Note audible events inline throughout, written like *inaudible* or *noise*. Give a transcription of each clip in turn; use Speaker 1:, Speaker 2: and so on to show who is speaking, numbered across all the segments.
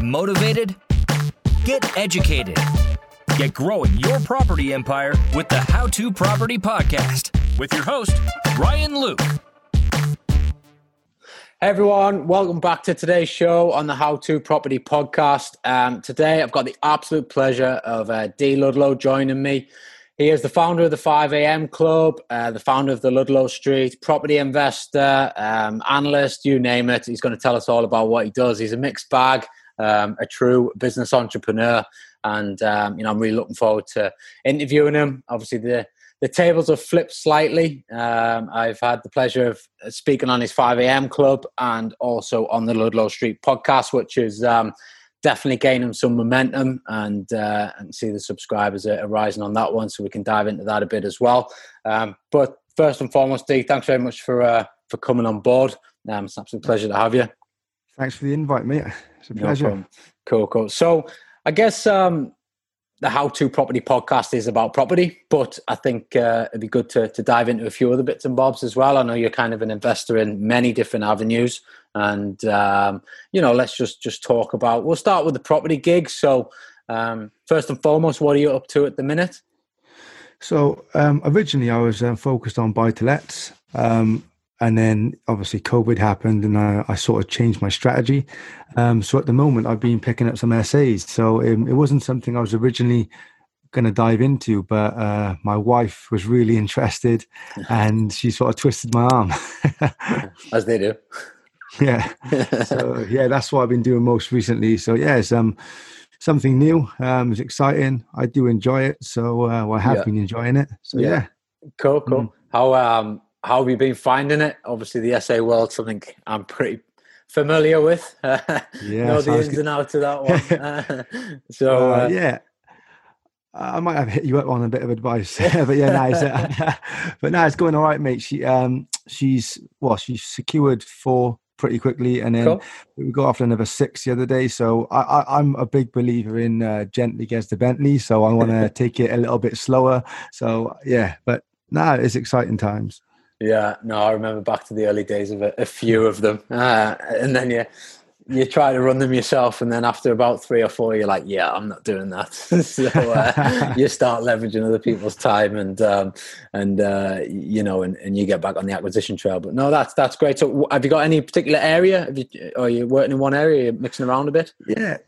Speaker 1: Get motivated. Get educated. Get growing your property empire with the How to Property Podcast with your host, Ryan Luke.
Speaker 2: Hey everyone, welcome back to today's show on the How to Property Podcast. Um, today I've got the absolute pleasure of uh, D Ludlow joining me. He is the founder of the 5am Club, uh, the founder of the Ludlow Street, property investor, um, analyst, you name it. He's going to tell us all about what he does. He's a mixed bag, um, a true business entrepreneur, and um, you know I'm really looking forward to interviewing him. Obviously, the the tables have flipped slightly. Um, I've had the pleasure of speaking on his 5am club and also on the Ludlow Street podcast, which is um, definitely gaining some momentum and uh, and see the subscribers are rising on that one. So we can dive into that a bit as well. Um, but first and foremost, Dee, thanks very much for uh, for coming on board. Um, it's an absolute pleasure to have you.
Speaker 3: Thanks for the invite, mate. It's a pleasure. No
Speaker 2: cool, cool. So I guess um, the How to Property podcast is about property, but I think uh, it'd be good to, to dive into a few other bits and bobs as well. I know you're kind of an investor in many different avenues, and um, you know, let's just just talk about. We'll start with the property gigs. So, um, first and foremost, what are you up to at the minute?
Speaker 3: So, um, originally, I was uh, focused on buy to lets. Um, and then obviously COVID happened, and I, I sort of changed my strategy. Um, so at the moment, I've been picking up some essays. So um, it wasn't something I was originally going to dive into, but uh, my wife was really interested, *laughs* and she sort of twisted my arm. *laughs*
Speaker 2: As they do. *laughs*
Speaker 3: Yeah. so yeah, that's what I've been doing most recently. So yeah, it's um something new. Um, it's exciting. I do enjoy it. So uh, well, I have yeah. been enjoying it. So yeah. yeah.
Speaker 2: Cool, cool. Mm. How um how have you been finding it? Obviously, the SA world something I'm pretty familiar with. yeah, *laughs* know the ins good. and outs of that *laughs* one. *laughs* so
Speaker 3: uh, uh, yeah, I might have hit you up on a bit of advice, but yeah, nice. but now it's going all right, mate. She um she's well, she's secured four pretty quickly, and then cool. we got after another six the other day. So I, am a big believer in uh, gently gets the Bentley, so I want to take it a little bit slower. So yeah, but now it's exciting times.
Speaker 2: Yeah, no, I remember back to the early days of a, a few of them, uh, and then you you try to run them yourself, and then after about three or four, you're like, "Yeah, I'm not doing that." *laughs* so uh, *laughs* you start leveraging other people's time, and um, and uh, you know, and, and you get back on the acquisition trail. But no, that's that's great. So, have you got any particular area? Have you, are you working in one area? You're mixing around a bit?
Speaker 3: Yeah,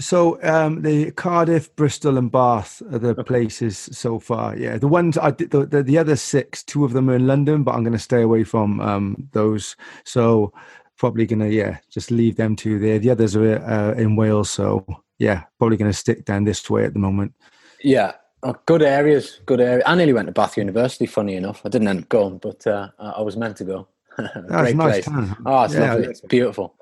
Speaker 3: so um, the Cardiff, Bristol, and Bath are the okay. places so far. Yeah, the ones I did, the, the, the other six, two of them are in London, but I'm going to stay away from um, those. So probably going to yeah, just leave them two there. The others are uh, in Wales, so yeah, probably going to stick down this way at the moment.
Speaker 2: Yeah, oh, good areas, good area. I nearly went to Bath University. Funny enough, I didn't end up going, but uh, I was meant to go. *laughs*
Speaker 3: Great nice place.
Speaker 2: Oh, it's yeah, lovely. It's beautiful,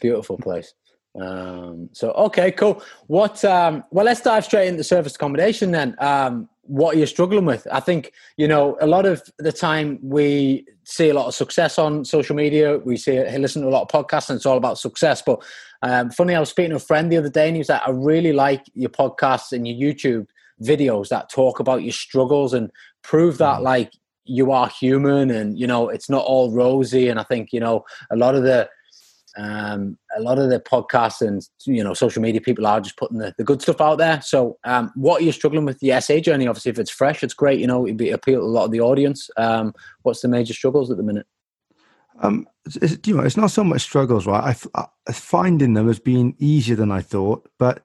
Speaker 2: beautiful place. Um, so okay, cool. What? Um, well, let's dive straight into service accommodation then. Um, what are you struggling with? I think you know a lot of the time we see a lot of success on social media. We see listen to a lot of podcasts, and it's all about success. But um, funny, I was speaking to a friend the other day, and he was like, "I really like your podcasts and your YouTube videos that talk about your struggles and prove that mm. like you are human, and you know it's not all rosy." And I think you know a lot of the um, a lot of the podcasts and you know social media people are just putting the, the good stuff out there. So, um, what are you struggling with the SA journey? Obviously, if it's fresh, it's great. You know, it'd be appeal to a lot of the audience. Um, what's the major struggles at the minute?
Speaker 3: Um, it's, you know, it's not so much struggles, right? I, I finding them has been easier than I thought, but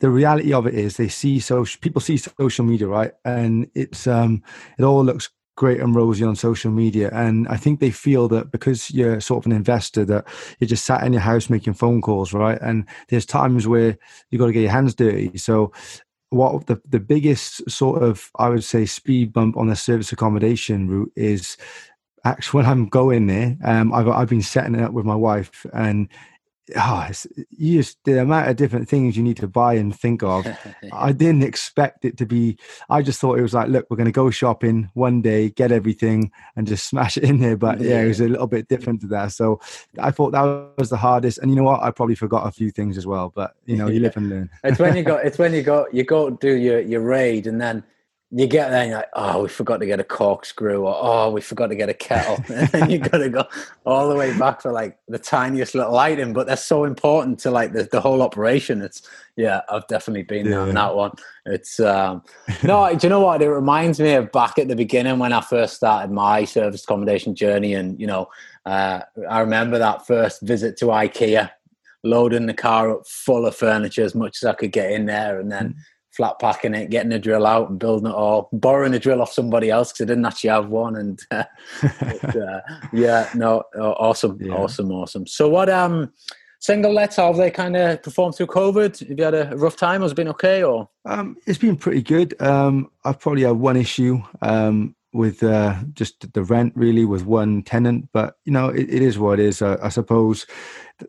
Speaker 3: the reality of it is they see social people see social media right and it's um it all looks great and rosy on social media. And i think they feel that because you're sort of an investor that you're just sat in your house making phone calls right? And there's times where you've got to get your hands dirty. So what the, the biggest sort of i would say speed bump on the service accommodation route is actually when i'm going there um, I've, I've been setting it up with my wife and oh, you just the amount of different things you need to buy and think of. *laughs* I didn't expect it to be. I just thought it was like, look, we're going to go shopping one day, get everything, and just *laughs* smash it in there. But yeah. yeah. it was a little bit different to that. So I thought that was the hardest. And you know what? I probably forgot a few things as well. But you know, you *laughs* live and learn.
Speaker 2: it's when you got. It's when you got. You go do your your raid, and then you get there and you're like, oh, we forgot to get a corkscrew, or oh, we forgot to get a kettle. *laughs* and then you got to go all the way back for like the tiniest little item, but that's so important to like the, the whole operation. It's, yeah, I've definitely been yeah. on that one. It's, um, no, do you know what? It reminds me of back at the beginning when I first started my service accommodation journey. And, you know, uh, I remember that first visit to IKEA, loading the car up full of furniture as much as I could get in there. And then, mm flat packing it, getting a drill out and building it all, borrowing a drill off somebody else because I didn't actually have one. And uh, *laughs* but, uh, yeah, no, awesome, yeah. awesome, awesome. So what um single lets how have they kind of performed through COVID? Have you had a rough time? Has it been okay or?
Speaker 3: Um, it's been pretty good. Um, I've probably had one issue. Um, with uh, just the rent really with one tenant but you know it, it is what it is uh, i suppose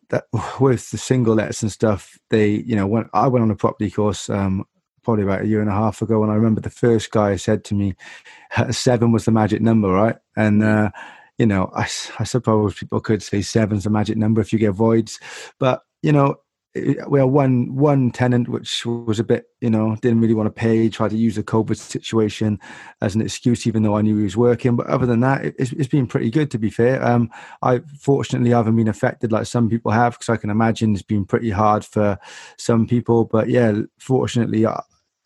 Speaker 3: that *laughs* with the single lets and stuff they you know when i went on a property course um, probably about a year and a half ago, and I remember the first guy said to me, seven was the magic number, right? And uh, you know, I, I suppose people could say seven's the magic number if you get voids, but you know, we had one one tenant which was a bit you know didn't really want to pay tried to use the covid situation as an excuse even though i knew he was working but other than that it's, it's been pretty good to be fair um i fortunately haven't been affected like some people have because i can imagine it's been pretty hard for some people but yeah fortunately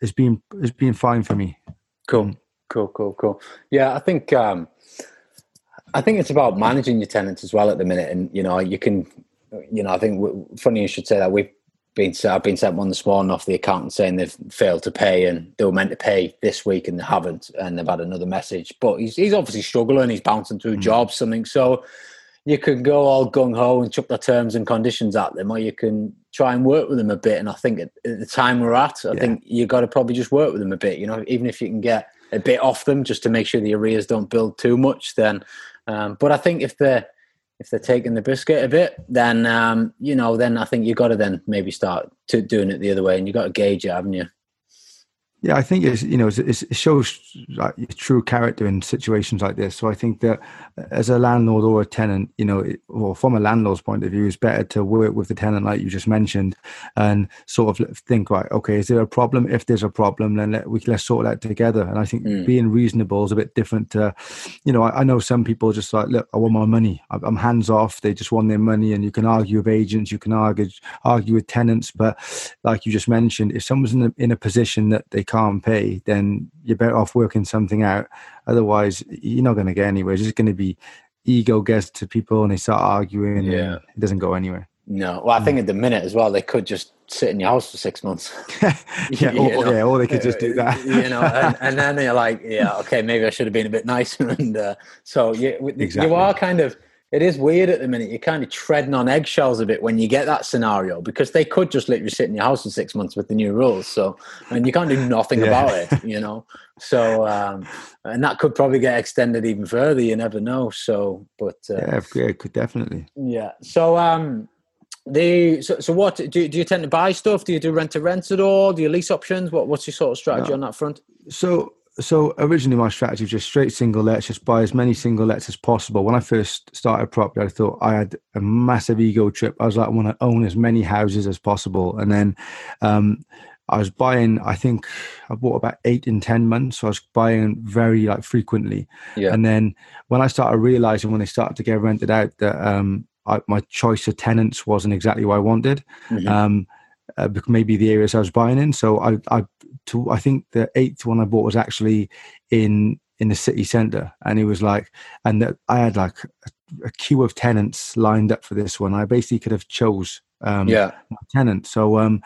Speaker 3: it's been it's been fine for me.
Speaker 2: Cool, cool, cool, cool. Yeah, I think um, I think it's about managing your tenants as well at the minute, and you know you can, you know, I think funny you should say that we've been I've been sent one this morning off the accountant saying they've failed to pay and they were meant to pay this week and they haven't, and they've had another message. But he's he's obviously struggling. He's bouncing through mm. jobs, something so you can go all gung ho and chuck the terms and conditions at them, or you can try and work with them a bit. And I think at, at the time we're at, I yeah. think you've got to probably just work with them a bit. You know, even if you can get a bit off them, just to make sure the arrears don't build too much. Then, um, but I think if they're if they're taking the biscuit a bit, then um, you know, then I think you've got to then maybe start to doing it the other way, and you've got to gauge it, haven't you?
Speaker 3: Yeah, I think it's you know it's, it shows like true character in situations like this. So I think that as a landlord or a tenant, you know, or from a landlord's point of view, it's better to work with the tenant like you just mentioned, and sort of think right, okay, is there a problem? If there's a problem, then let, we let's sort that together. And I think mm. being reasonable is a bit different. To, you know, I, I, know some people just like, look, I want my money. I'm hands off. They just want their money, and you can argue with agents, you can argue argue with tenants, but like you just mentioned, if someone's in a, in a position that they can't pay, then you're better off working something out. Otherwise, you're not going to get anywhere. It's just going to be ego gets to people and they start arguing. Yeah, it doesn't go anywhere.
Speaker 2: No, well, I think mm. at the minute as well, they could just sit in your house for six months. *laughs* *laughs*
Speaker 3: yeah, or, yeah, or they could just do that.
Speaker 2: you know, and, *laughs* and, then you're like, yeah, okay, maybe I should have been a bit nicer. And uh, so you, exactly. you are kind of it is weird at the minute. You're kind of treading on eggshells a bit when you get that scenario because they could just let you sit in your house for six months with the new rules. So, and you can't do *laughs* nothing yeah. about it, you know. So, um, and that could probably get extended even further. You never know. So, but
Speaker 3: uh, yeah, yeah, could definitely.
Speaker 2: Yeah. So, um, the so, so what do you, do you tend to buy stuff? Do you do rent to rent at all? Do you lease options? What what's your sort of strategy no. on that front?
Speaker 3: So so originally my strategy was just straight single lets, just buy as many single lets as possible. When I first started property, I thought I had a massive ego trip. I was like, I want to own as many houses as possible. And then um, I was buying, I think I bought about eight in 10 months. So I was buying very like frequently. Yeah. And then when I started realizing when they started to get rented out that um, I, my choice of tenants wasn't exactly what I wanted. Mm-hmm. Um, uh, maybe the areas I was buying in. So I, I, to, I think the eighth one I bought was actually in in the city centre, and it was like, and the, I had like a, a, queue of tenants lined up for this one. I basically could have chose um, yeah tenant. So um,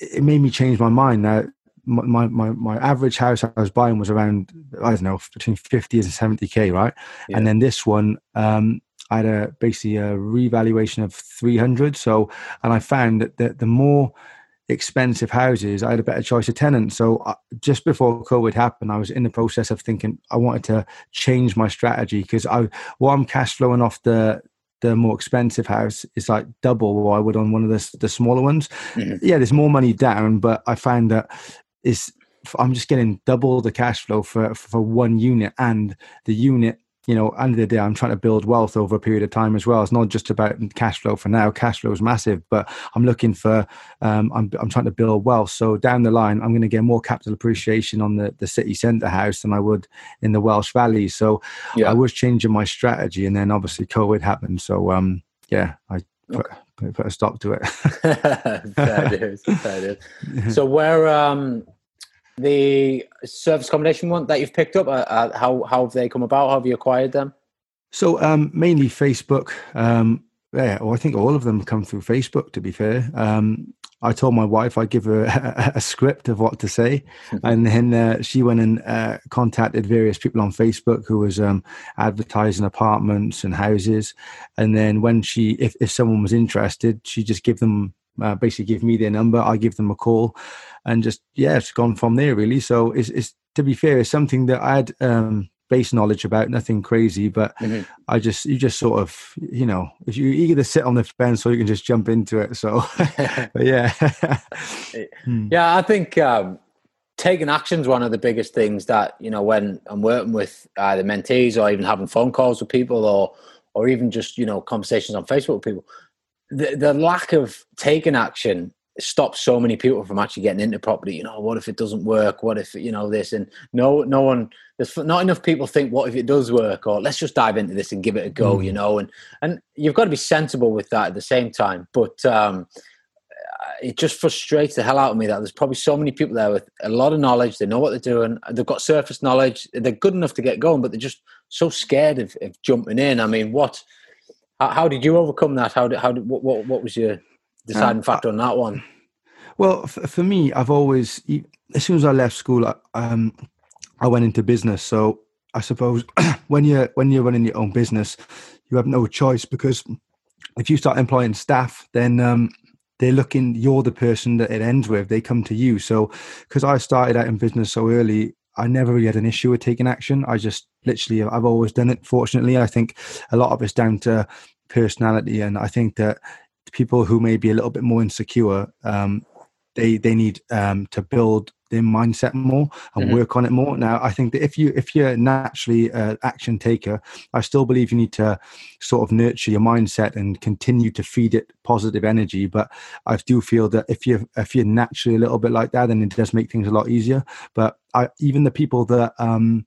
Speaker 3: it made me change my mind. Now my, my my average house I was buying was around I don't know between fifty and seventy k, right? Yeah. And then this one, um, I had a basically a revaluation of 300. So, and I found that the, the more expensive houses, I had a better choice of tenants. So, uh, just before COVID happened, I was in the process of thinking I wanted to change my strategy because I, while I'm cash flowing off the the more expensive house is like double what I would on one of the the smaller ones. Mm-hmm. Yeah, there's more money down, but I find that is I'm just getting double the cash flow for for one unit, and the unit you know, end of the day, I'm trying to build wealth over a period of time as well. It's not just about cash flow for now. Cash flow is massive, but I'm looking for, um, I'm, I'm trying to build wealth. So down the line, I'm going to get more capital appreciation on the, the city centre house than I would in the Welsh Valley. So yeah. I was changing my strategy, and then obviously COVID happened. So um, yeah, I put, okay. put a stop to it. *laughs*
Speaker 2: fair dues, fair dues. *laughs* So where um the service accommodation one that you've picked up, uh, uh, how how have they come about? How have you acquired them?
Speaker 3: So um, mainly Facebook. Um, yeah, well, I think all of them come through Facebook. To be fair, um, I told my wife I'd give her *laughs* a, a script of what to say, *laughs* and then uh, she went and uh, contacted various people on Facebook who was um, advertising apartments and houses. And then when she, if, if someone was interested, she just give them uh, basically give me their number. I give them a call, and just yeah, it's gone from there really. So it's, it's to be fair, it's something that I had um, base knowledge about, nothing crazy, but mm-hmm. I just you just sort of you know if you either sit on the fence or you can just jump into it. So *laughs* yeah, *laughs*
Speaker 2: hmm. yeah, I think. Um, taking action is one of the biggest things that you know when I'm working with either mentees or even having phone calls with people or or even just you know conversations on Facebook with people the, the lack of taking action stops so many people from actually getting into property. You know, what if it doesn't work? What if you know this? And no, no one. There's not enough people think, what if it does work? Or let's just dive into this and give it a go. Mm. You know, and and you've got to be sensible with that at the same time. But um, it just frustrates the hell out of me that there's probably so many people there with a lot of knowledge. They know what they're doing. They've got surface knowledge. They're good enough to get going, but they're just so scared of, of jumping in. I mean, what? How, how did you overcome that? How did how did what what, what was your deciding um, factor on that one?
Speaker 3: Well, for, for, me, I've always as soon as I left school, I, um, I went into business. So I suppose *clears throat* when you're when you're running your own business, you have no choice because if you start employing staff, then um, they're looking. You're the person that it ends with. They come to you. So because I started out in business so early, I never really had an issue with taking action. I just literally, I've always done it. Fortunately, I think a lot of it's down to personality, and I think that people who may be a little bit more insecure, um, they they need um, to build their mindset more and mm-hmm. work on it more. Now, I think that if you if you're naturally an action taker, I still believe you need to sort of nurture your mindset and continue to feed it positive energy. But I do feel that if you if you're naturally a little bit like that, then it does make things a lot easier. But I, even the people that um,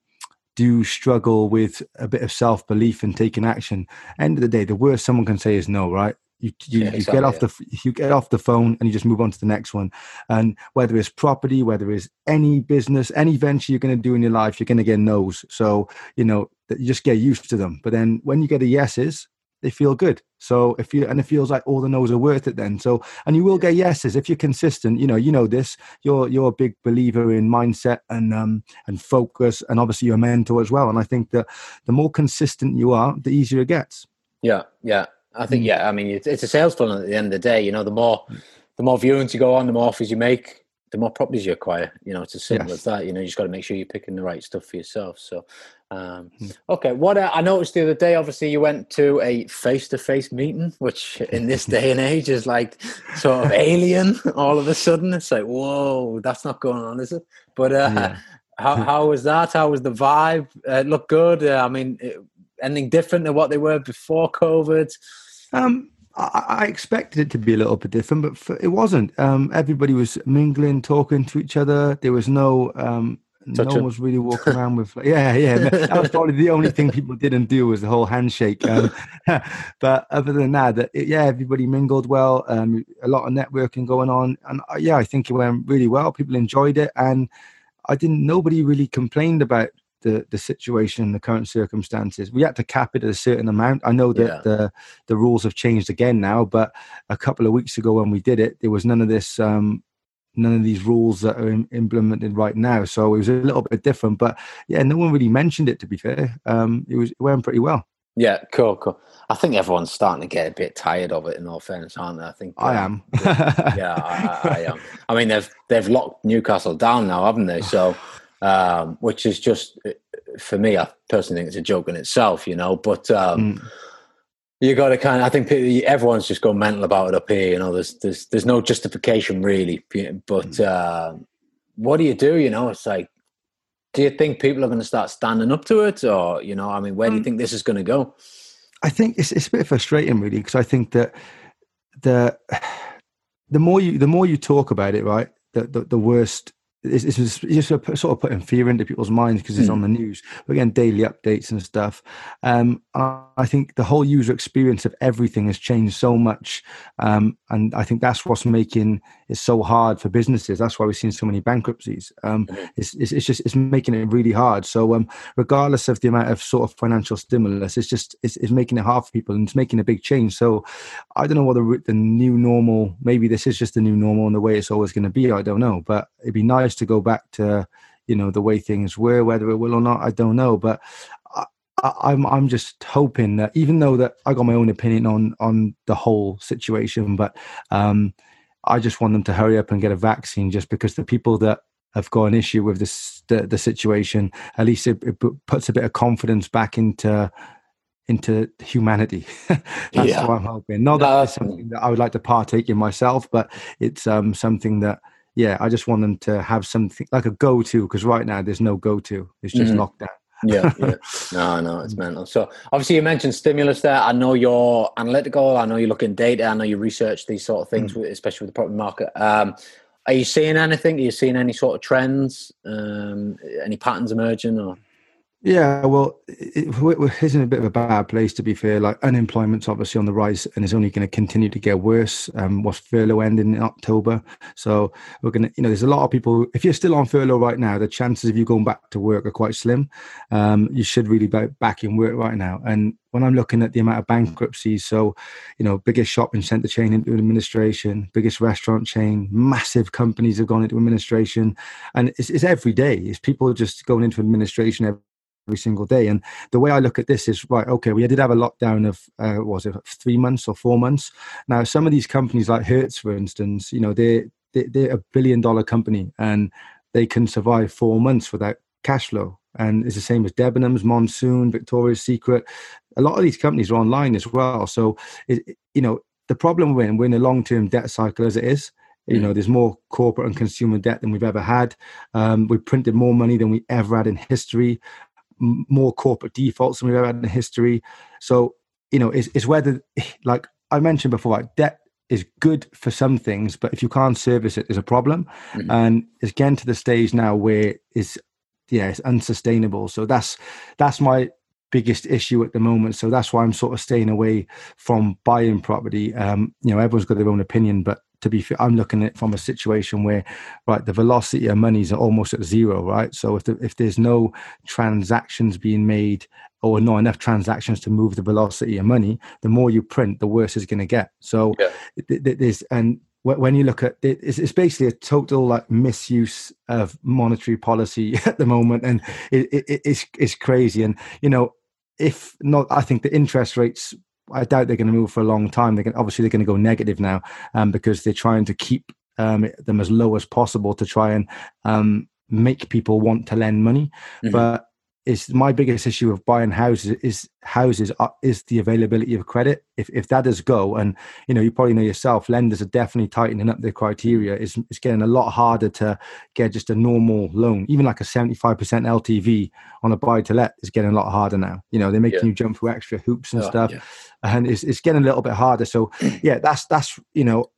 Speaker 3: do struggle with a bit of self belief and taking action, end of the day, the worst someone can say is no, right? You you, yeah, exactly, you get off the you get off the phone and you just move on to the next one. And whether it's property, whether it's any business, any venture you're going to do in your life, you're going to get no's. So you know you just get used to them. But then when you get the yeses, they feel good. So if you and it feels like all the no's are worth it then. So and you will get yeses if you're consistent. You know, you know this. You're you're a big believer in mindset and um and focus, and obviously you're a mentor as well. And I think that the more consistent you are, the easier it gets.
Speaker 2: Yeah, yeah. I think yeah. I mean, it's, it's a sales funnel at the end of the day. You know, the more the more viewings you go on, the more offers you make, the more properties you acquire. You know, it's as simple yes. as that. You know, you just got to make sure you're picking the right stuff for yourself. So, um, mm. okay. What uh, I noticed the other day, obviously, you went to a face-to-face meeting, which in this day and age is like sort of alien. All of a sudden, it's like, whoa, that's not going on, is it? But uh, yeah. how how was that? How was the vibe? Uh, it looked good. Uh, I mean, it, anything different than what they were before COVID?
Speaker 3: Um, I, I, expected it to be a little bit different, but for, it wasn't. Um, everybody was mingling, talking to each other. There was no. Um, no one was really *laughs* walking around with yeah yeah that was probably the only thing people didn't do was the whole handshake um, *laughs* but other than that, that it, yeah everybody mingled well um, a lot of networking going on and uh, yeah i think it went really well people enjoyed it and i didn't nobody really complained about the the situation, the current circumstances. We had to cap it at a certain amount. I know that yeah. the the rules have changed again now, but a couple of weeks ago when we did it, there was none of this. Um, none of these rules that are implemented right now so it was a little bit different but yeah no one really mentioned it to be fair um it was it went pretty well
Speaker 2: yeah, cool, cool. I think everyone's starting to get a bit tired of it. In all fairness, aren't they? I think
Speaker 3: I um,
Speaker 2: am. *laughs* yeah, I, I, I, am. I mean, they've they've locked Newcastle down now, haven't they? So um, which is just uh, for me. I personally think it's a joke in itself, you know. But um, mm. you got to kind of. I think everyone's just gone mental about it up here. You know, there's there's there's no justification really. But mm. uh, what do you do? You know, it's like Do you think people are going to start standing up to it, or you know, I mean, where do you mm. think this is going to go?
Speaker 3: I think it's it's a bit frustrating, really, because I think that the *sighs* the more you the more you talk about it, right, the the, the worst it's, it's, just, sort of putting fear into people's minds because it's mm. on the news. We're getting daily updates and stuff. Um, I think the whole user experience of everything has changed so much, um, and I think that's what's making it so hard for businesses. That's why we've seen so many bankruptcies. Um, mm-hmm. it's, it's, it's, just it's making it really hard. So um, regardless of the amount of sort of financial stimulus, it's just it's, it's making it hard for people and it's making a big change. So I don't know what the, the new normal. Maybe this is just the new normal and the way it's always going to be. I don't know, but it'd be nice to go back to you know the way things were. Whether it will or not, I don't know. But I, I'm I'm just hoping that even though that I got my own opinion on on the whole situation, but um, I just want them to hurry up and get a vaccine, just because the people that have got an issue with this the, the situation, at least it, it, puts a bit of confidence back into into humanity. *laughs* that's yeah. what I'm hoping. Not that it's something that I would like to partake in myself, but it's um, something that yeah, I just want them to have something like a go to because right now there's no go to. It's just mm-hmm. lockdown.
Speaker 2: Yeah, *laughs* yeah. No, no, it's mental. So obviously you mentioned stimulus there. I know you're analytical. I know you look in data. I know you research these sort of things, mm. especially with the property market. Um, are you seeing anything? Are you seeing any sort of trends? Um, any patterns emerging? Or
Speaker 3: yeah, well, it, it isn't a bit of a bad place to be fair. Like unemployment's obviously on the rise and is only going to continue to get worse. Um, what's furlough ending in October? So we're going to, you know, there's a lot of people. If you're still on furlough right now, the chances of you going back to work are quite slim. Um, you should really be back in work right now. And when I'm looking at the amount of bankruptcies, so you know, biggest shopping center chain into administration, biggest restaurant chain, massive companies have gone into administration, and it's, it's every day. It's people just going into administration every every single day. And the way I look at this is right. Okay, we did have a lockdown of uh, was it three months or four months? Now, some of these companies like Hertz, for instance, you know, they they're a billion dollar company and they can survive four months without cash flow. And it's the same as Debenhams, Monsoon, Victoria's Secret. A lot of these companies are online as well. So, it, you know, the problem when we're in a long term debt cycle as it is, you know, there's more corporate and consumer debt than we've ever had. Um, we've printed more money than we ever had in history more corporate defaults than we've ever had in history. So, you know, it's, it's whether, like I mentioned before, like debt is good for some things, but if you can't service it, there's a problem. Mm-hmm. And it's getting to the stage now where it's, yeah, it's unsustainable. So that's that's my biggest issue at the moment. So that's why I'm sort of staying away from buying property. Um, you know, everyone's got their own opinion, but to be fair, I'm looking at it from a situation where, right, the velocity of money is almost at zero, right? So if the, if there's no transactions being made or not enough transactions to move the velocity of money, the more you print, the worse it's going to get. So yeah. there's and when you look at it, it's, basically a total like misuse of monetary policy *laughs* at the moment, and it, it, it's it's crazy. And you know, if not, I think the interest rates I doubt they're going to move for a long time. They're going, obviously they're going to go negative now um, because they're trying to keep um, them as low as possible to try and um, make people want to lend money. Mm-hmm. But is my biggest issue of buying houses is houses are, is the availability of credit. If if that does go, and you know you probably know yourself, lenders are definitely tightening up their criteria. It's it's getting a lot harder to get just a normal loan, even like a seventy five percent LTV on a buy to let is getting a lot harder now. You know they're making yeah. you jump through extra hoops and oh, stuff, yeah. and it's it's getting a little bit harder. So *clears throat* yeah, that's that's you know.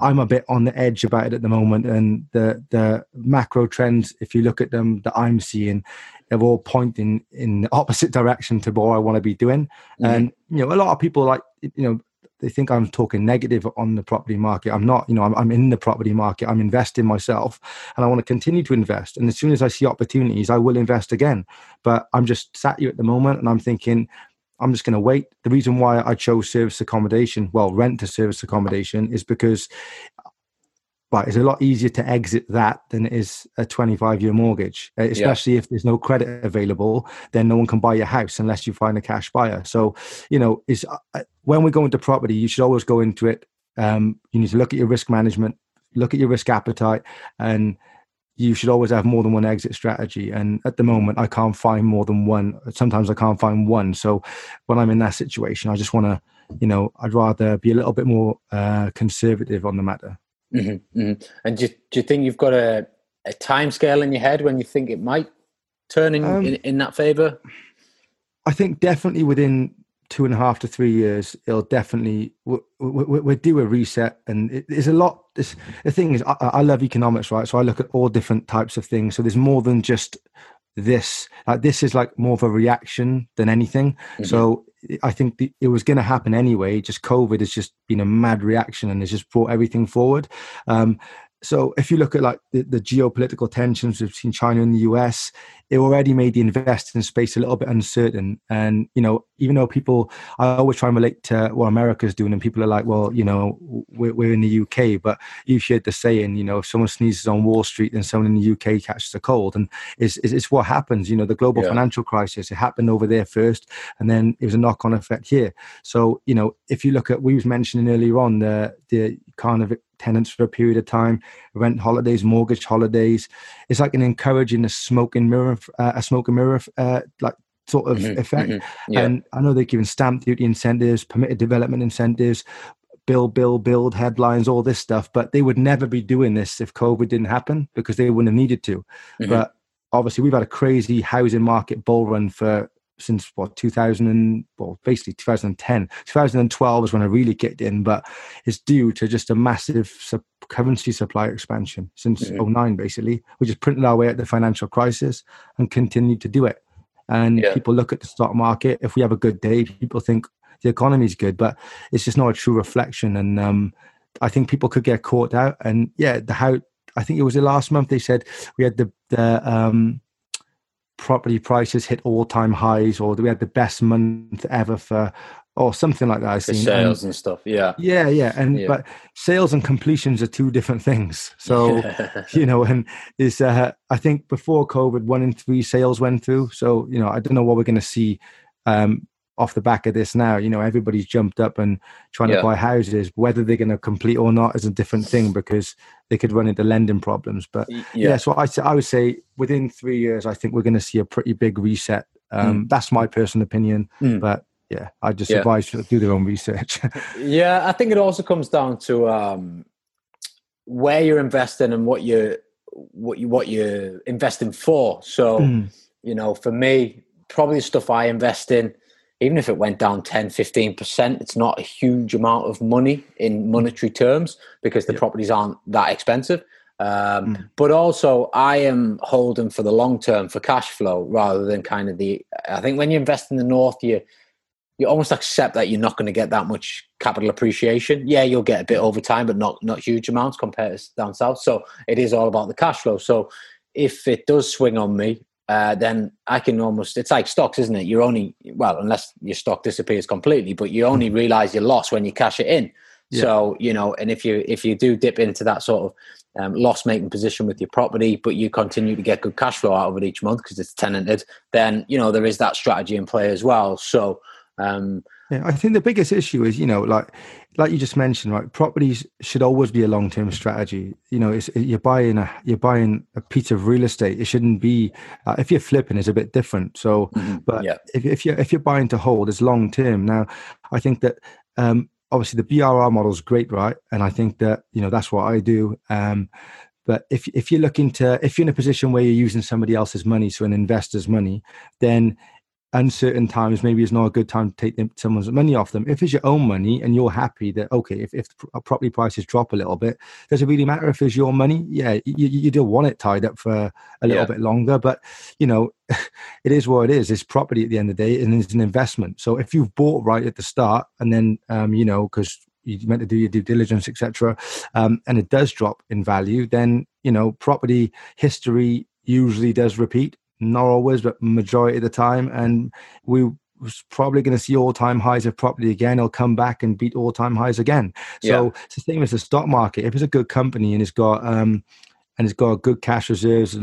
Speaker 3: I'm a bit on the edge about it at the moment, and the the macro trends, if you look at them, that I'm seeing, they're all pointing in the opposite *laughs* direction to what I want to be doing. Mm-hmm. And you know, a lot of people like you know they think I'm talking negative on the property market. I'm not. You know, I'm, I'm in the property market. I'm investing myself, and I want to continue to invest. And as soon as I see opportunities, I will invest again. But I'm just sat here at the moment, and I'm thinking I'm just going to wait. The reason why I chose service accommodation, well, rent to service accommodation, is because but it's a lot easier to exit that than it is a 25 year mortgage uh, especially yeah. if there's no credit available then no one can buy your house unless you find a cash buyer so you know is uh, uh, when we go into property you should always go into it um, you need to look at your risk management look at your risk appetite and you should always have more than one exit strategy. And at the moment, I can't find more than one. Sometimes I can't find one. So when I'm in that situation, I just want to, you know, I'd rather be a little bit more uh, conservative on the matter.
Speaker 2: Mm-hmm, mm-hmm. And do, do you think you've got a, a time scale in your head when you think it might turning um, in, in that favor?
Speaker 3: I think definitely within two and a half to three years, it'll definitely we'll, we'll, do a reset. And it, there's a lot. This, the thing is, I, I, love economics, right? So I look at all different types of things. So there's more than just this. Like this is like more of a reaction than anything. Mm-hmm. So I think the, it was going to happen anyway. Just COVID has just been a mad reaction and has just brought everything forward. Um, so if you look at like the, the, geopolitical tensions between China and the US, it already made the investing space a little bit uncertain. And you know, even though people, I always try and relate to what America's doing, and people are like, well, you know, we're, we're in the UK, but you've heard the saying, you know, if someone sneezes on Wall Street, then someone in the UK catches a cold, and it's, it's what happens. You know, the global yeah. financial crisis, it happened over there first, and then it was a knock-on effect here. So you know, if you look at, we was mentioning earlier on the the kind of tenants for a period of time, rent holidays, mortgage holidays. It's like an encouraging a smoke and mirror, uh, a smoke and mirror, uh, like sort of mm-hmm, effect. Mm-hmm, yeah. And I know they're giving stamp duty incentives, permitted development incentives, build, build, build headlines, all this stuff. But they would never be doing this if COVID didn't happen because they wouldn't have needed to. Mm-hmm. But obviously, we've had a crazy housing market bull run for since what 2000 and well basically 2010 2012 is when i really kicked in but it's due to just a massive sub- currency supply expansion since mm-hmm. 09 basically. We just printed our way out the financial crisis and continued to do it. And yeah. people look at the stock market. If we have a good day people think the economy is good but it's just not a true reflection. And um, i think people could get caught out. And yeah the how i think it was the last month they said we had the the um property prices hit all time highs, or we had the best month ever for, or something like that. I've
Speaker 2: seen sales and, and, stuff. Yeah,
Speaker 3: yeah, yeah. And yeah. but sales and completions are two different things. So *laughs* you know, and is uh, I think before COVID, one in three sales went through. So you know, I don't know what we're going to see. Um, off the back of this now. You know, everybody's jumped up and trying yeah. to buy houses. Whether they're going to complete or not is a different thing because they could run into lending problems. But yeah, yeah so I, I would say within three years, I think we're going to see a pretty big reset. Um, mm. That's my personal opinion. Mm. But yeah, I just yeah. advise to do their own research. *laughs*
Speaker 2: yeah, I think it also comes down to um, where you're investing and what you what you what you're investing for. So, mm. you know, for me, probably stuff I invest in even if it went down 10 15% it's not a huge amount of money in monetary terms because the properties aren't that expensive. Um, mm. but also i am holding for the long term for cash flow rather than kind of the i think when you invest in the north you you almost accept that you're not going to get that much capital appreciation. Yeah you'll get a bit over time but not not huge amounts compared to down south. So it is all about the cash flow. So if it does swing on me uh, then I can almost it's like stocks, isn't it? You're only well, unless your stock disappears completely, but you only realize your loss when you cash it in. Yeah. So you know, and if you if you do dip into that sort of um, loss making position with your property, but you continue to get good cash flow out of it each month because it's tenanted, then you know there is that strategy in play as well. So um,
Speaker 3: yeah, I think the biggest issue is, you know, like like you just mentioned, right? Properties should always be a long term strategy. You know, it's, you're buying a you're buying a piece of real estate. It shouldn't be uh, if you're flipping, it's a bit different. So, mm-hmm. but yeah. if if you're if you're buying to hold, it's long term. Now, I think that um, obviously the BRR model is great, right? And I think that you know that's what I do. Um, but if if you're looking to if you're in a position where you're using somebody else's money, so an investor's money, then uncertain times maybe it's not a good time to take them, someone's money off them. If it's your own money and you're happy that okay if, if property prices drop a little bit does it really matter if it's your money? Yeah you, you do want it tied up for a little yeah. bit longer but you know *laughs* it is what it is. It's property at the end of the day and it's an investment. So if you've bought right at the start and then um, you know because you meant to do your due diligence etc um, and it does drop in value then you know property history usually does repeat not always, but majority of the time. And we was probably going to see all-time highs of property again. It'll come back and beat all-time highs again. So yeah. it's the same as the stock market. If it's a good company and it's got um, and it's got good cash reserves,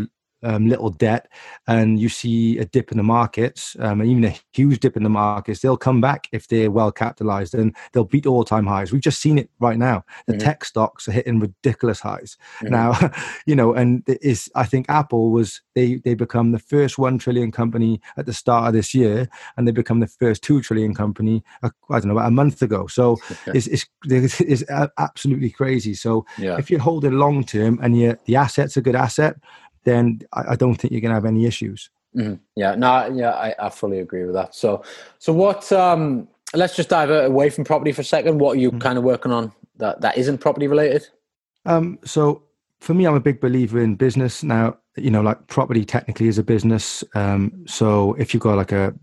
Speaker 3: um, little debt and you see a dip in the markets, um, and even a huge dip in the markets, they'll come back if they're well capitalized and they'll beat all time highs. We've just seen it right now. The mm-hmm. tech stocks are hitting ridiculous highs mm-hmm. now, *laughs* you know, and is I think Apple was they they become the first one trillion company at the start of this year, and they become the first two trillion company. Uh, I don't know about a month ago. So *laughs* it's, it's it's absolutely crazy. So yeah. if you hold it long term and you the asset's a good asset then I, I don't think you're going to have any issues.
Speaker 2: Mm, yeah, no, yeah, I, I fully agree with that. So, so what? Um, let's just dive away from property for a second. What are you mm. kind of working on that that isn't property related?
Speaker 3: Um, so for me, I'm a big believer in business. Now, you know, like property technically is a business. Um, so if you've got like a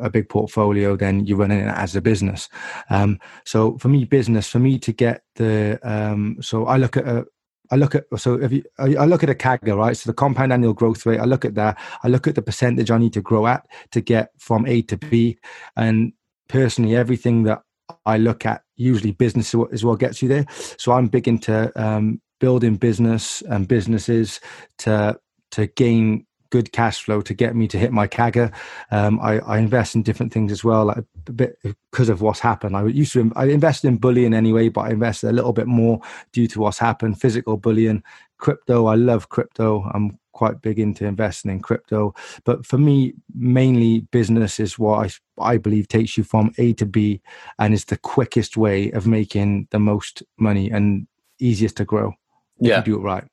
Speaker 3: a big portfolio, then you're running it as a business. Um, so for me, business, for me to get the, um, so I look at a, I look at so if you I look at a CAGR, right? So the compound annual growth rate. I look at that. I look at the percentage I need to grow at to get from A to B. And personally, everything that I look at, usually business is what gets you there. So I'm big into um, building business and businesses to to gain good cash flow to get me to hit my CAGR. Um, I, I, invest in different things as well, like a bit because of what's happened. I used to I invested in bullion anyway, but I invested a little bit more due to what's happened. Physical bullion, crypto. I love crypto. I'm quite big into investing in crypto. But for me, mainly business is what I, I believe takes you from A to B and is the quickest way of making the most money and easiest to grow.
Speaker 2: Yeah.
Speaker 3: do it right.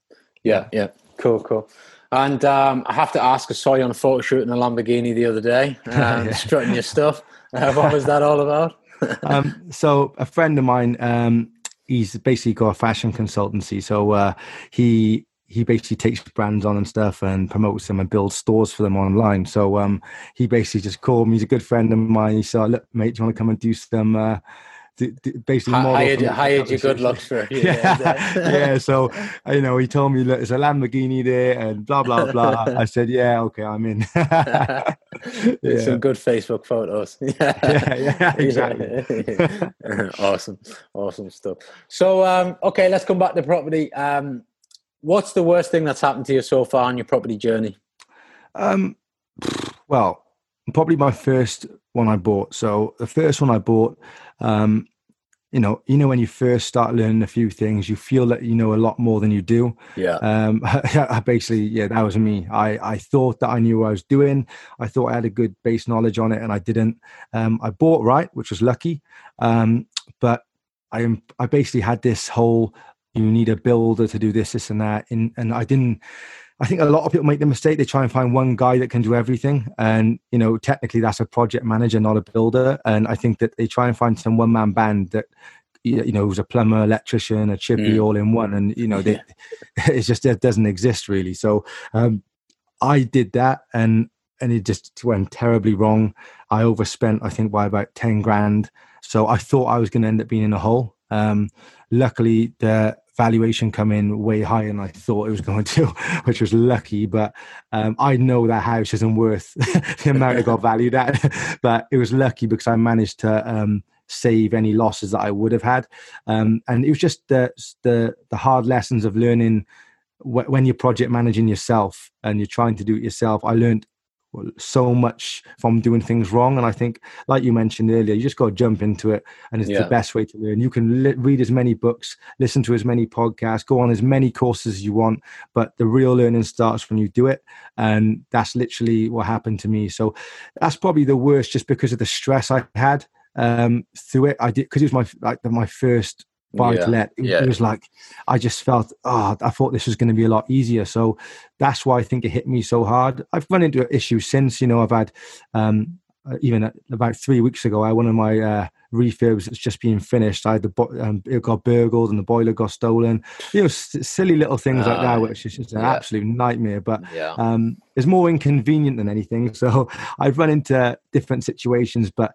Speaker 2: Yeah, yeah. Cool, cool. And um, I have to ask, I saw you on a photo shoot in a Lamborghini the other day, *laughs* um, yeah. strutting your stuff. Uh, what was that all about? *laughs*
Speaker 3: um, so a friend of mine, um, he's basically got a fashion consultancy. So uh, he he basically takes brands on and stuff and promotes them and builds stores for them online. So um, he basically just called me. He's a good friend of mine. He said, "Look, mate, do you want to come and do some?" Uh, basically
Speaker 2: hired, hired your good looks for it. *laughs*
Speaker 3: yeah. *laughs* Yeah so you know he told me look there's a Lamborghini there and blah blah blah. I said yeah okay I'm in. *laughs*
Speaker 2: Yeah. some good Facebook photos.
Speaker 3: Yeah yeah, exactly.
Speaker 2: Awesome awesome stuff. So um, okay let's come back to property. Um, what's the worst thing that's happened to you so far on your property journey?
Speaker 3: Um well probably my first one I bought. So the first one I bought, um, you know, you know, when you first start learning a few things, you feel that you know a lot more than you do.
Speaker 2: Yeah.
Speaker 3: Um, *laughs* I basically, yeah, that was me. I, I thought that I knew what I was doing. I thought I had a good base knowledge on it, and I didn't. Um, I bought right, which was lucky. Um, but I I basically had this whole you need a builder to do this, this, and that, and and I didn't I think a lot of people make the mistake. They try and find one guy that can do everything. And, you know, technically that's a project manager, not a builder. And I think that they try and find some one man band that, you know, who's a plumber, electrician, a chippy mm. all in one. And, you know, they, *laughs* *laughs* it's just, it doesn't exist really. So um, I did that and, and it just went terribly wrong. I overspent, I think, by about 10 grand. So I thought I was going to end up being in a hole. Um, luckily, the valuation come in way higher than I thought it was going to, *laughs* which was lucky. But um, I know that house isn't worth *laughs* the amount it got *laughs* valued at. but it was lucky because I managed to um, save any losses that I would have had. Um, and it was just the, the, the hard lessons of learning when you're project managing yourself and you're trying to do it yourself. I learned so much from doing things wrong. And I think, like you mentioned earlier, you just got to jump into it, and it's yeah. the best way to learn. You can li- read as many books, listen to as many podcasts, go on as many courses as you want, but the real learning starts when you do it. And that's literally what happened to me. So that's probably the worst, just because of the stress I had um, through it. I did because it was my like my first buy yeah. It, yeah. it, was like I just felt, oh, I thought this was going to be a lot easier. So that's why I think it hit me so hard. I've run into issues since. You know, I've had um, uh, even about three weeks ago, I one of my uh, refurbs that's just being finished. I had the um, it got burgled and the boiler got stolen. You know, s- silly little things uh, like that, ah, which is just an yeah. absolute nightmare. But
Speaker 2: yeah.
Speaker 3: um, it's more inconvenient than anything. *laughs* So I've run into different situations, but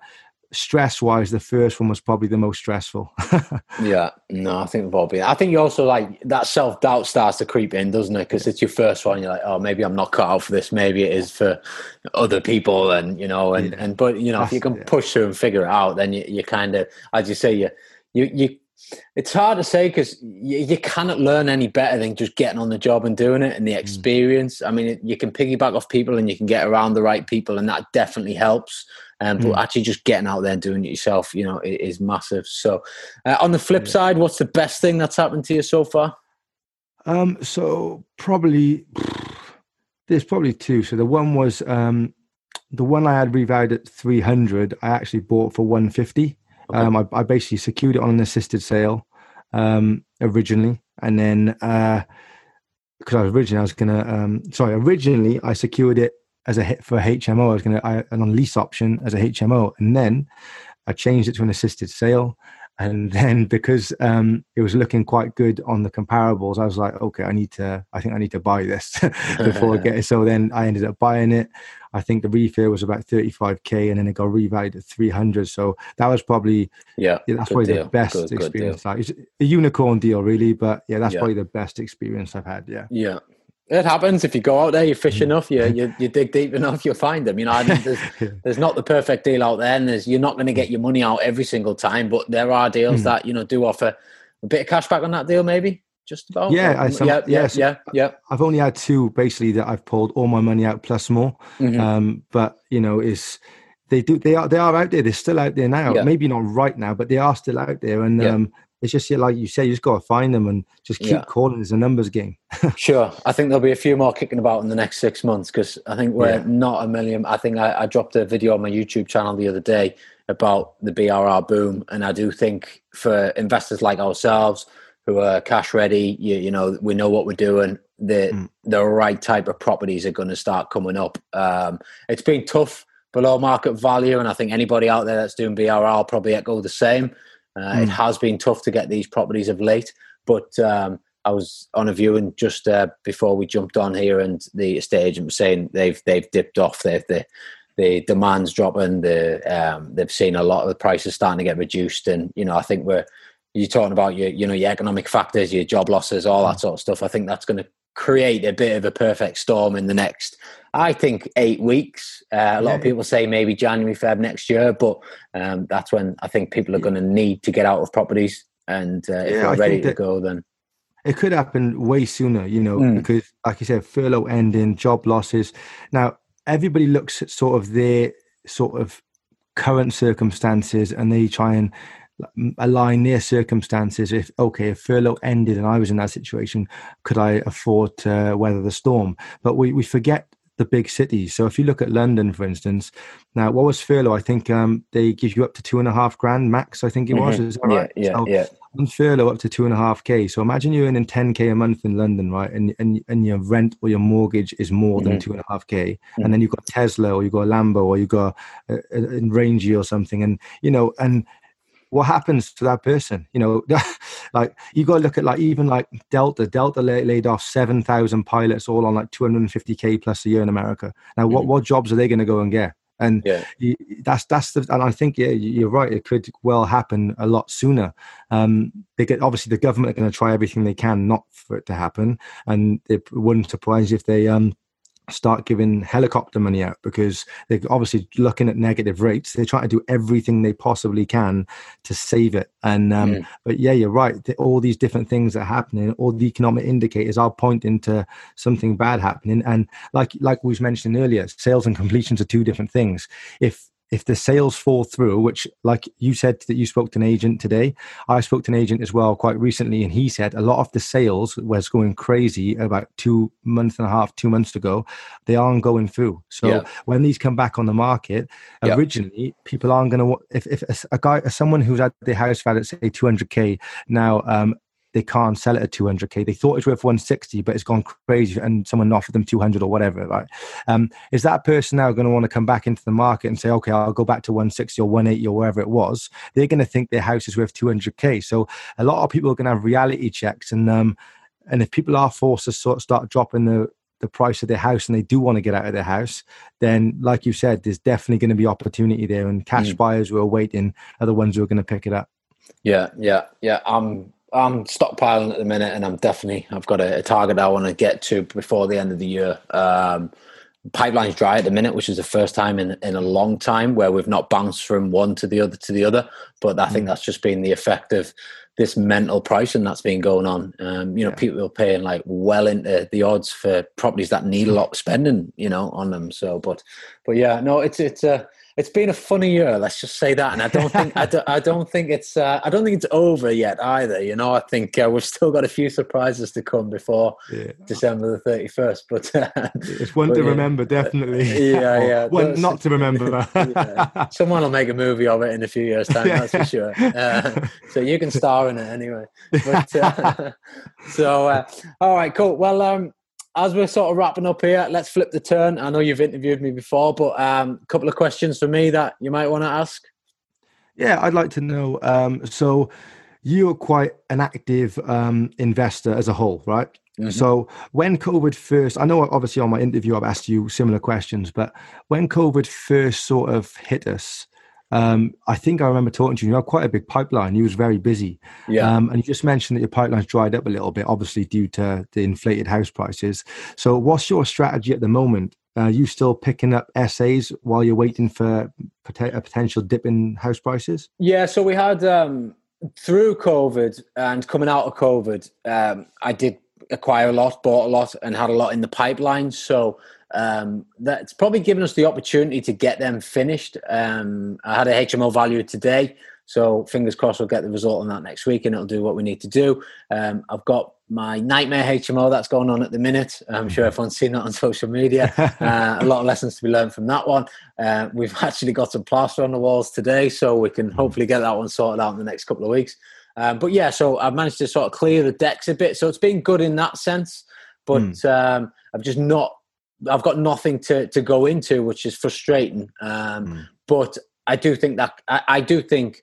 Speaker 3: stress wise, the first one was probably the most stressful. *laughs*
Speaker 2: yeah, no, I think we've all been. I think you also like that self doubt starts to creep in, doesn't it? Because it's your first one. You're like, oh, maybe I'm not cut out for this. Maybe it is for other people, and you know, and yeah. and but you know, That's, if you can yeah. push through and figure it out, then you you kind of, as you say, you you you. It's hard to say because you, you, cannot learn any better than just getting on the job and doing it and the mm. experience. Mm. I mean, it, you can piggyback off people and you can get around the right people, and that definitely helps. Um, but mm. actually, just getting out there and doing it yourself, you know, is, massive. So, uh, on the flip yeah. side, what's the best thing that's happened to you so far?
Speaker 3: Um, so probably there's probably two. So the one was um, the one I had revalued at 300. I actually bought for 150. Okay. Um, I, I, basically secured it on an assisted sale um, originally, and then uh, because I was originally I was gonna um, sorry originally I secured it as a hit for HMO. I was going to I, an on lease option as a HMO, and then I changed it to an assisted sale. And *laughs* then because um, it was looking quite good on the comparables, I was like, okay, I need to. I think I need to buy this *laughs* before I get it. *laughs* So then I ended up buying it. I think the refurb was about 35k, and then it got revalued at 300. So that was probably
Speaker 2: yeah,
Speaker 3: yeah that's probably deal. the best good, experience. Good like it's a unicorn deal, really, but yeah, that's yeah. probably the best experience I've had. Yeah,
Speaker 2: yeah. It happens if you go out there, you fish mm. enough, you, *laughs* you you dig deep enough, you'll find them. You know, I mean, there's, *laughs* there's not the perfect deal out there, and there's, you're not going to get your money out every single time. But there are deals mm. that you know do offer a bit of cash back on that deal, maybe just about.
Speaker 3: Yeah,
Speaker 2: I,
Speaker 3: some,
Speaker 2: yeah,
Speaker 3: yeah,
Speaker 2: yeah, yeah,
Speaker 3: I've only had two basically that I've pulled all my money out plus more. Mm-hmm. Um, but you know, is they do they are they are out there. They're still out there now. Yeah. Maybe not right now, but they are still out there. And yeah. um, it's just like you say, you just got to find them and just keep yeah. calling. It's a numbers game. *laughs*
Speaker 2: sure, I think there'll be a few more kicking about in the next six months because I think we're not a million. I think I, I dropped a video on my YouTube channel the other day about the BRR boom, and I do think for investors like ourselves who are cash ready. You, you know, we know what we're doing. The mm. the right type of properties are going to start coming up. Um, it's been tough below market value, and I think anybody out there that's doing BRR probably echo the same. Uh, mm. It has been tough to get these properties of late, but um, I was on a viewing just uh, before we jumped on here, and the estate agent was saying they've they've dipped off. They've the the demand's dropping. The um, they've seen a lot of the prices starting to get reduced, and you know I think we're you're talking about your you know your economic factors, your job losses, all that sort of stuff. I think that's going to create a bit of a perfect storm in the next, I think, eight weeks. Uh, a lot of people say maybe January, Feb next year, but um, that's when I think people are going to need to get out of properties. And uh, if yeah, they're ready to go, then
Speaker 3: it could happen way sooner, you know, mm. because like you said, furlough ending, job losses. Now, everybody looks at sort of their sort of current circumstances and they try and align their circumstances. If okay if furlough ended and i was in that situation could i afford to weather the storm? But we, we forget the big cities. So if you look at london for instance now what was furlough? I think um, they give you up to two and a half grand max i think it was. Mm-hmm. is that right?
Speaker 2: Yeah so yeah.
Speaker 3: on furlough up to two and a half k. So imagine you're earning 10k a month in london right? And and, and your rent or your mortgage is more mm-hmm. than two and a half k. Mm-hmm. and then you've got tesla or you've got a lambo or you've got a, a, a range or something. And you know and what happens to that person? You know, *laughs* like you got to look at like even like Delta. Delta laid off seven thousand pilots, all on like two hundred and fifty k plus a year in America. Now, mm-hmm. what what jobs are they going to go and get? And yeah. you, that's that's the and I think yeah you're right. It could well happen a lot sooner. Um, they get obviously the government are going to try everything they can not for it to happen, and it wouldn't surprise if they um start giving helicopter money out because they're obviously looking at negative rates. They're trying to do everything they possibly can to save it. And um, mm. but yeah, you're right. All these different things that are happening, all the economic indicators are pointing to something bad happening. And like like we was mentioning earlier, sales and completions are two different things. If if the sales fall through, which, like you said, that you spoke to an agent today, I spoke to an agent as well quite recently, and he said a lot of the sales was going crazy about two months and a half, two months ago. They aren't going through. So yeah. when these come back on the market, yeah. originally people aren't going to. If if a guy, someone who's at their house value at say 200k now, um, they can't sell it at 200k. They thought it was worth 160, but it's gone crazy, and someone offered them 200 or whatever. Right? Um, is that person now going to want to come back into the market and say, okay, I'll go back to 160 or 180 or wherever it was? They're going to think their house is worth 200k. So a lot of people are going to have reality checks, and um, and if people are forced to sort of start dropping the the price of their house and they do want to get out of their house, then, like you said, there's definitely going to be opportunity there. And cash mm. buyers who are waiting are the ones who are going to pick it up.
Speaker 2: Yeah, yeah, yeah. I'm I'm stockpiling at the minute, and I'm definitely I've got a, a target I want to get to before the end of the year. Um, pipeline's dry at the minute, which is the first time in in a long time where we've not bounced from one to the other to the other. But I think mm. that's just been the effect of this mental pricing that's been going on. Um, you know, yeah. people are paying like well into the odds for properties that need a lot of spending, you know, on them. So, but but yeah, no, it's it's a it's been a funny year. Let's just say that, and I don't think I, *laughs* don't, I don't think it's uh, I don't think it's over yet either. You know, I think uh, we've still got a few surprises to come before yeah. December the thirty first. But uh,
Speaker 3: it's one to yeah. remember, definitely. *laughs*
Speaker 2: Yeah, *laughs* yeah.
Speaker 3: one not to remember.
Speaker 2: yeah. Someone will make a movie of it in a few years' time. That's for sure. Uh, so you can star in it anyway. But, uh, so uh, all right, cool. Well, um, as we're sort of wrapping up here, let's flip the turn. I know you've interviewed me before, but um, a couple of questions for me that you might want to ask.
Speaker 3: Yeah, I'd like to know. Um, so, you're quite an active um, investor as a whole, right? Mm-hmm. So, when COVID first, I know obviously on my interview I've asked you similar questions, but when COVID first sort of hit us, um, I think I remember talking to you. You had quite a big pipeline. You was very busy.
Speaker 2: Yeah.
Speaker 3: Um, and you just mentioned that your pipeline's dried up a little bit, obviously due to the inflated house prices. So, what's your strategy at the moment? Are you still picking up SAs while you're waiting for a potential dip in house prices?
Speaker 2: Yeah. So we had um, through COVID and coming out of COVID, um, I did acquire a lot, bought a lot, and had a lot in the pipeline. So um, that's probably given us the opportunity to get them finished. Um, I had a HMO value today, so fingers crossed we'll get the result on that next week, and it'll do what we need to do. Um, I've got my nightmare HMO that's going on at the minute. I'm sure everyone's seen that on social media. *laughs* Uh, a lot of lessons to be learned from that one. Uh, we've *laughs* actually got some plaster on the walls today, so we can hopefully get that one sorted out in the next couple of weeks. Um, but yeah, so I've managed to sort of clear the decks a bit, so it's been good in that sense. But mm. um, I've just not I've got nothing to to go into, which is frustrating. Um, mm. But I do think that I, I, do think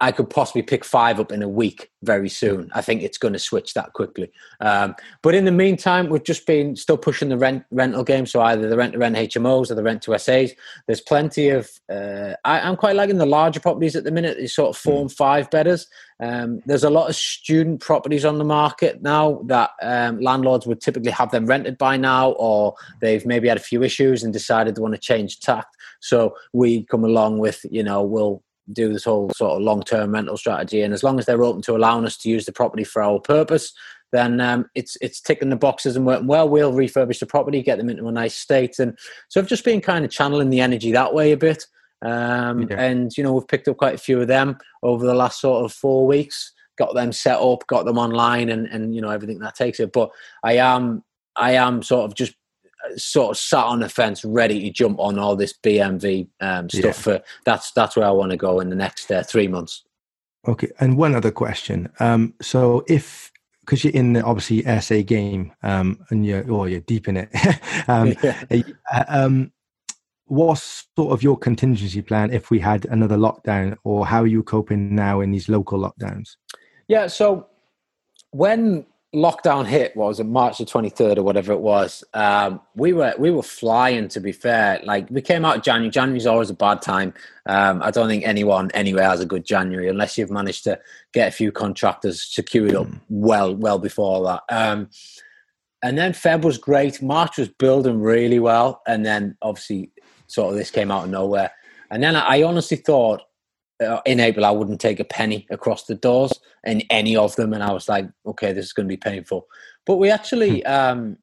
Speaker 2: I could possibly pick five up in a week very soon. I think it's going to switch that quickly. Um, but in the meantime, we've just been still pushing the rent rental game. So either the rent to rent HMOs or the rent to SAs. There's plenty of. Uh, I, am quite liking the larger properties at the minute. These sort of four and five bedders. Um, there's a lot of student properties on the market now that um, landlords would typically have them rented by now, or they've maybe had a few issues and decided they want to change tact. So we come along with, you know, we'll do this whole sort of long term rental strategy. And as long as they're open to allowing us to use the property for our purpose, then um, it's it's ticking the boxes and working well. We'll refurbish the property, get them into a nice state, and so I've just been kind of channeling the energy that way a bit. Um, yeah. And you know, we've picked up quite a few of them over the last sort of four weeks. Got them set up, got them online, and and you know everything that takes it. But I am I am sort of just sort of sat on the fence, ready to jump on all this BMV um, stuff. Yeah. For that's that's where I want to go in the next uh, three months.
Speaker 3: Okay, and one other question. Um, so if because you're in the obviously SA game um, and you're or you're deep in it, *laughs* um, *laughs* yeah. uh, um, what's sort of your contingency plan if we had another lockdown, or how are you coping now in these local lockdowns?
Speaker 2: Yeah, so when lockdown hit what was in March the 23rd or whatever it was um, we were we were flying to be fair. Like we came out January January's always a bad time. Um, I don't think anyone anywhere has a good January unless you've managed to get a few contractors secured up mm. well well before that. Um, and then Feb was great. March was building really well. And then obviously sort of this came out of nowhere. And then I honestly thought uh, in April, I wouldn't take a penny across the doors in any of them, and I was like, okay, this is going to be painful. But we actually, hmm. um,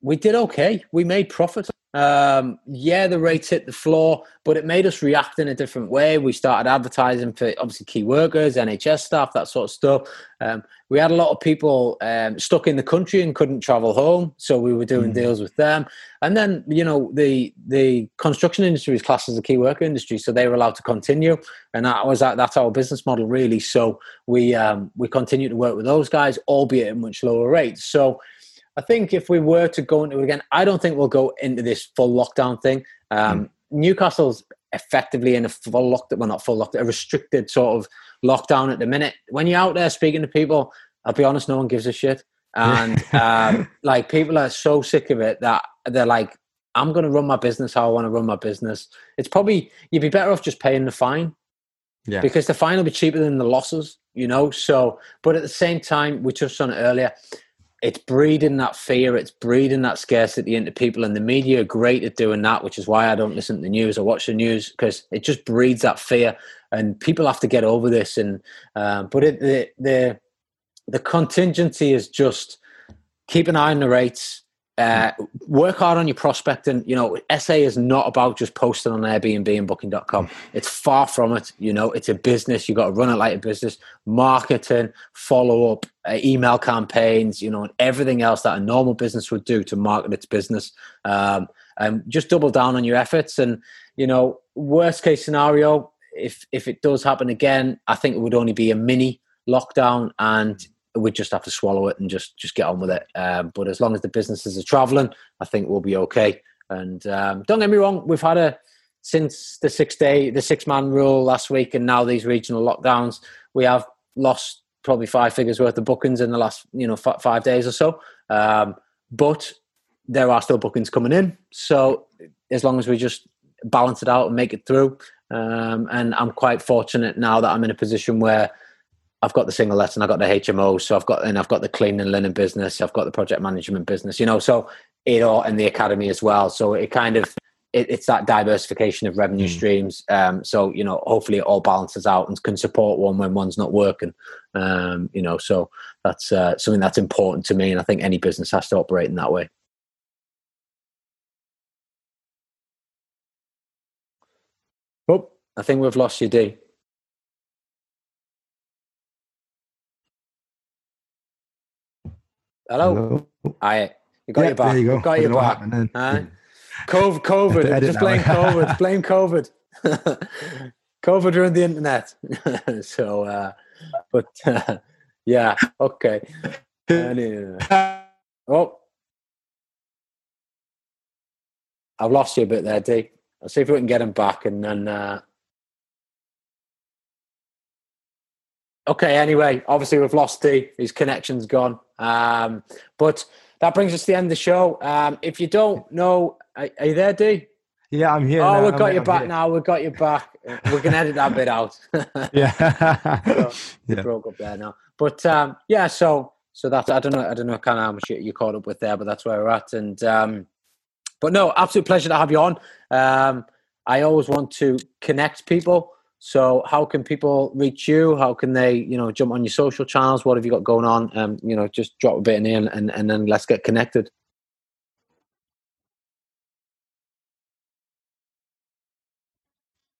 Speaker 2: we did okay. We made profit. Um, yeah, the rates hit the floor, but it made us react in a different way. We started advertising for obviously key workers, NHS staff, that sort of stuff. Um, we had a lot of people um, stuck in the country and couldn't travel home, so we were doing mm. deals with them. And then you know the the construction industry is classed as a key worker industry, so they were allowed to continue, and that was that's our business model really. So we um, we continue to work with those guys, albeit at much lower rates. So I think if we were to go into it again, I don't think we'll go into this full lockdown thing. Um, mm. Newcastle's effectively in a full lockdown, well, not full lockdown, a restricted sort of lockdown at the minute. When you're out there speaking to people, I'll be honest, no one gives a shit. And *laughs* um, like people are so sick of it that they're like, I'm going to run my business how I want to run my business. It's probably, you'd be better off just paying the fine. Yeah. Because the fine will be cheaper than the losses, you know? So, but at the same time, we touched on it earlier it's breeding that fear, it's breeding that scarcity into people, and the media are great at doing that, which is why I don't listen to the news or watch the news because it just breeds that fear, and people have to get over this. And um, but it, the the the contingency is just keep an eye on the rates, uh, work hard on your prospecting. You know, SA is not about just posting on Airbnb and Booking.com. It's far from it. You know, it's a business. You've got to run it like a business. Marketing, follow up, uh, email campaigns. You know, and everything else that a normal business would do to market its business. Um, and just double down on your efforts. And you know, worst case scenario, if if it does happen again, I think it would only be a mini lockdown and we just have to swallow it and just just get on with it. Um, but as long as the businesses are traveling, I think we'll be okay. And um, don't get me wrong, we've had a since the six day, the six man rule last week, and now these regional lockdowns, we have lost probably five figures worth of bookings in the last you know f- five days or so. Um, but there are still bookings coming in, so as long as we just balance it out and make it through, um, and I'm quite fortunate now that I'm in a position where I've got the single and I've got the HMO, so I've got and I've got the clean and linen business, I've got the project management business, you know, so it all and the academy as well. So it kind of it, it's that diversification of revenue mm. streams. Um, so you know, hopefully it all balances out and can support one when one's not working. Um, you know, so that's uh, something that's important to me, and I think any business has to operate in that way. Oh, I think we've lost you, D. Hello. Hello. I you got yeah, your back. There you go. Got your back. Uh, COVID, COVID. just blame *laughs* COVID. blame COVID. *laughs* COVID ruined the internet. *laughs* so, uh, but uh, yeah, okay. Anyway. Oh, I've lost you a bit there, D. I'll see if we can get him back, and then. Uh, okay. Anyway, obviously we've lost D. His connection's gone. Um, but that brings us to the end of the show. Um, if you don't know, are, are, you there, D?
Speaker 3: Yeah, I'm here.
Speaker 2: Oh,
Speaker 3: now.
Speaker 2: we've got
Speaker 3: I'm,
Speaker 2: you
Speaker 3: I'm
Speaker 2: back
Speaker 3: here.
Speaker 2: now. We've got you back. we can edit that bit out. *laughs*
Speaker 3: yeah.
Speaker 2: so, *laughs* yeah. broke up there now. But um, yeah, so so that's I don't know I don't know kind of how much you caught up with there, but that's where we're at. And um, but no, absolute pleasure to have you on. Um, I always want to connect people. So how can people reach you? How can they, you know, jump on your social channels? What have you got going on? Um, you know, just drop a bit in and, and then let's get connected.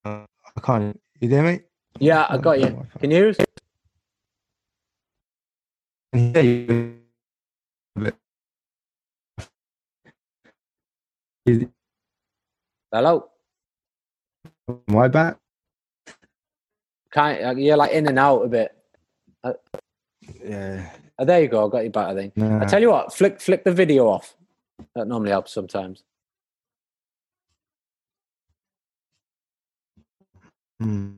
Speaker 3: Uh, I can't. You there, mate?
Speaker 2: Yeah, I got you. Can you? Hear you. Hello.
Speaker 3: Am I back?
Speaker 2: Kind of, you're like in and out a bit. Uh,
Speaker 3: yeah.
Speaker 2: Oh, there you go. I got you back. I think. Nah. I tell you what, flick flick the video off. That normally helps sometimes.
Speaker 3: Hmm.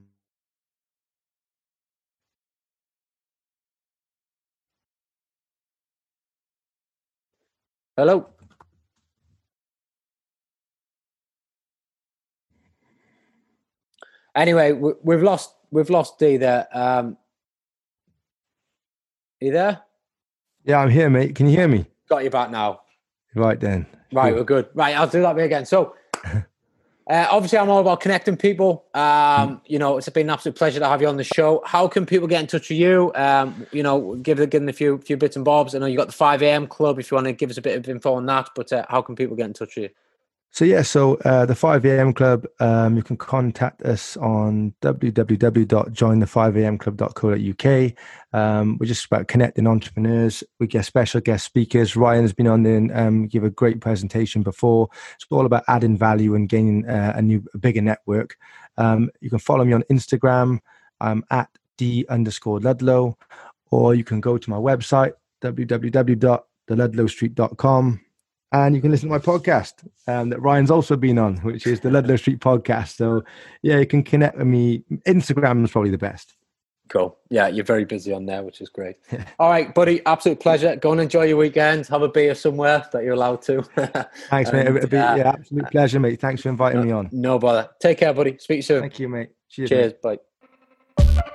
Speaker 2: Hello. Anyway, we, have lost we've lost D there. Um, you there?
Speaker 3: Yeah, I'm here, mate. Can you hear me?
Speaker 2: Got you back now.
Speaker 3: Right then.
Speaker 2: Right, we're good. Right, I'll do that bit again. So, *laughs* uh, obviously, I'm all about connecting people. Um, you know, it's been an absolute pleasure to have you on the show. How can people get in touch with you? Um, you know, give give them a few few bits and bobs. I know you got the 5 a.m. club. If you want to give us a bit of info on that, but uh, how can people get in touch with you?
Speaker 3: So yeah, so uh, the 5am club, um, you can contact us on www.jointhefivamclub.co.uk. Um, we're just about connecting entrepreneurs. We get special guest speakers. Ryan has been on and um, give a great presentation before. It's all about adding value and gaining uh, a new, a bigger network. Um, you can follow me on Instagram. I'm at d underscore Ludlow, or you can go to my website www.theludlowstreet.com and you can listen to my podcast um, that Ryan's also been on, which is the Ludlow Street podcast. So, yeah, you can connect with me. Instagram is probably the best.
Speaker 2: Cool. Yeah, you're very busy on there, which is great. *laughs* All right, buddy. Absolute pleasure. Go and enjoy your weekend. Have a beer somewhere that you're allowed to. *laughs*
Speaker 3: Thanks, and, mate. Be, uh, yeah, absolute pleasure, mate. Thanks for inviting
Speaker 2: no,
Speaker 3: me on.
Speaker 2: No bother. Take care, buddy. Speak soon.
Speaker 3: Thank you, mate.
Speaker 2: Cheers. Cheers. Mate. Bye.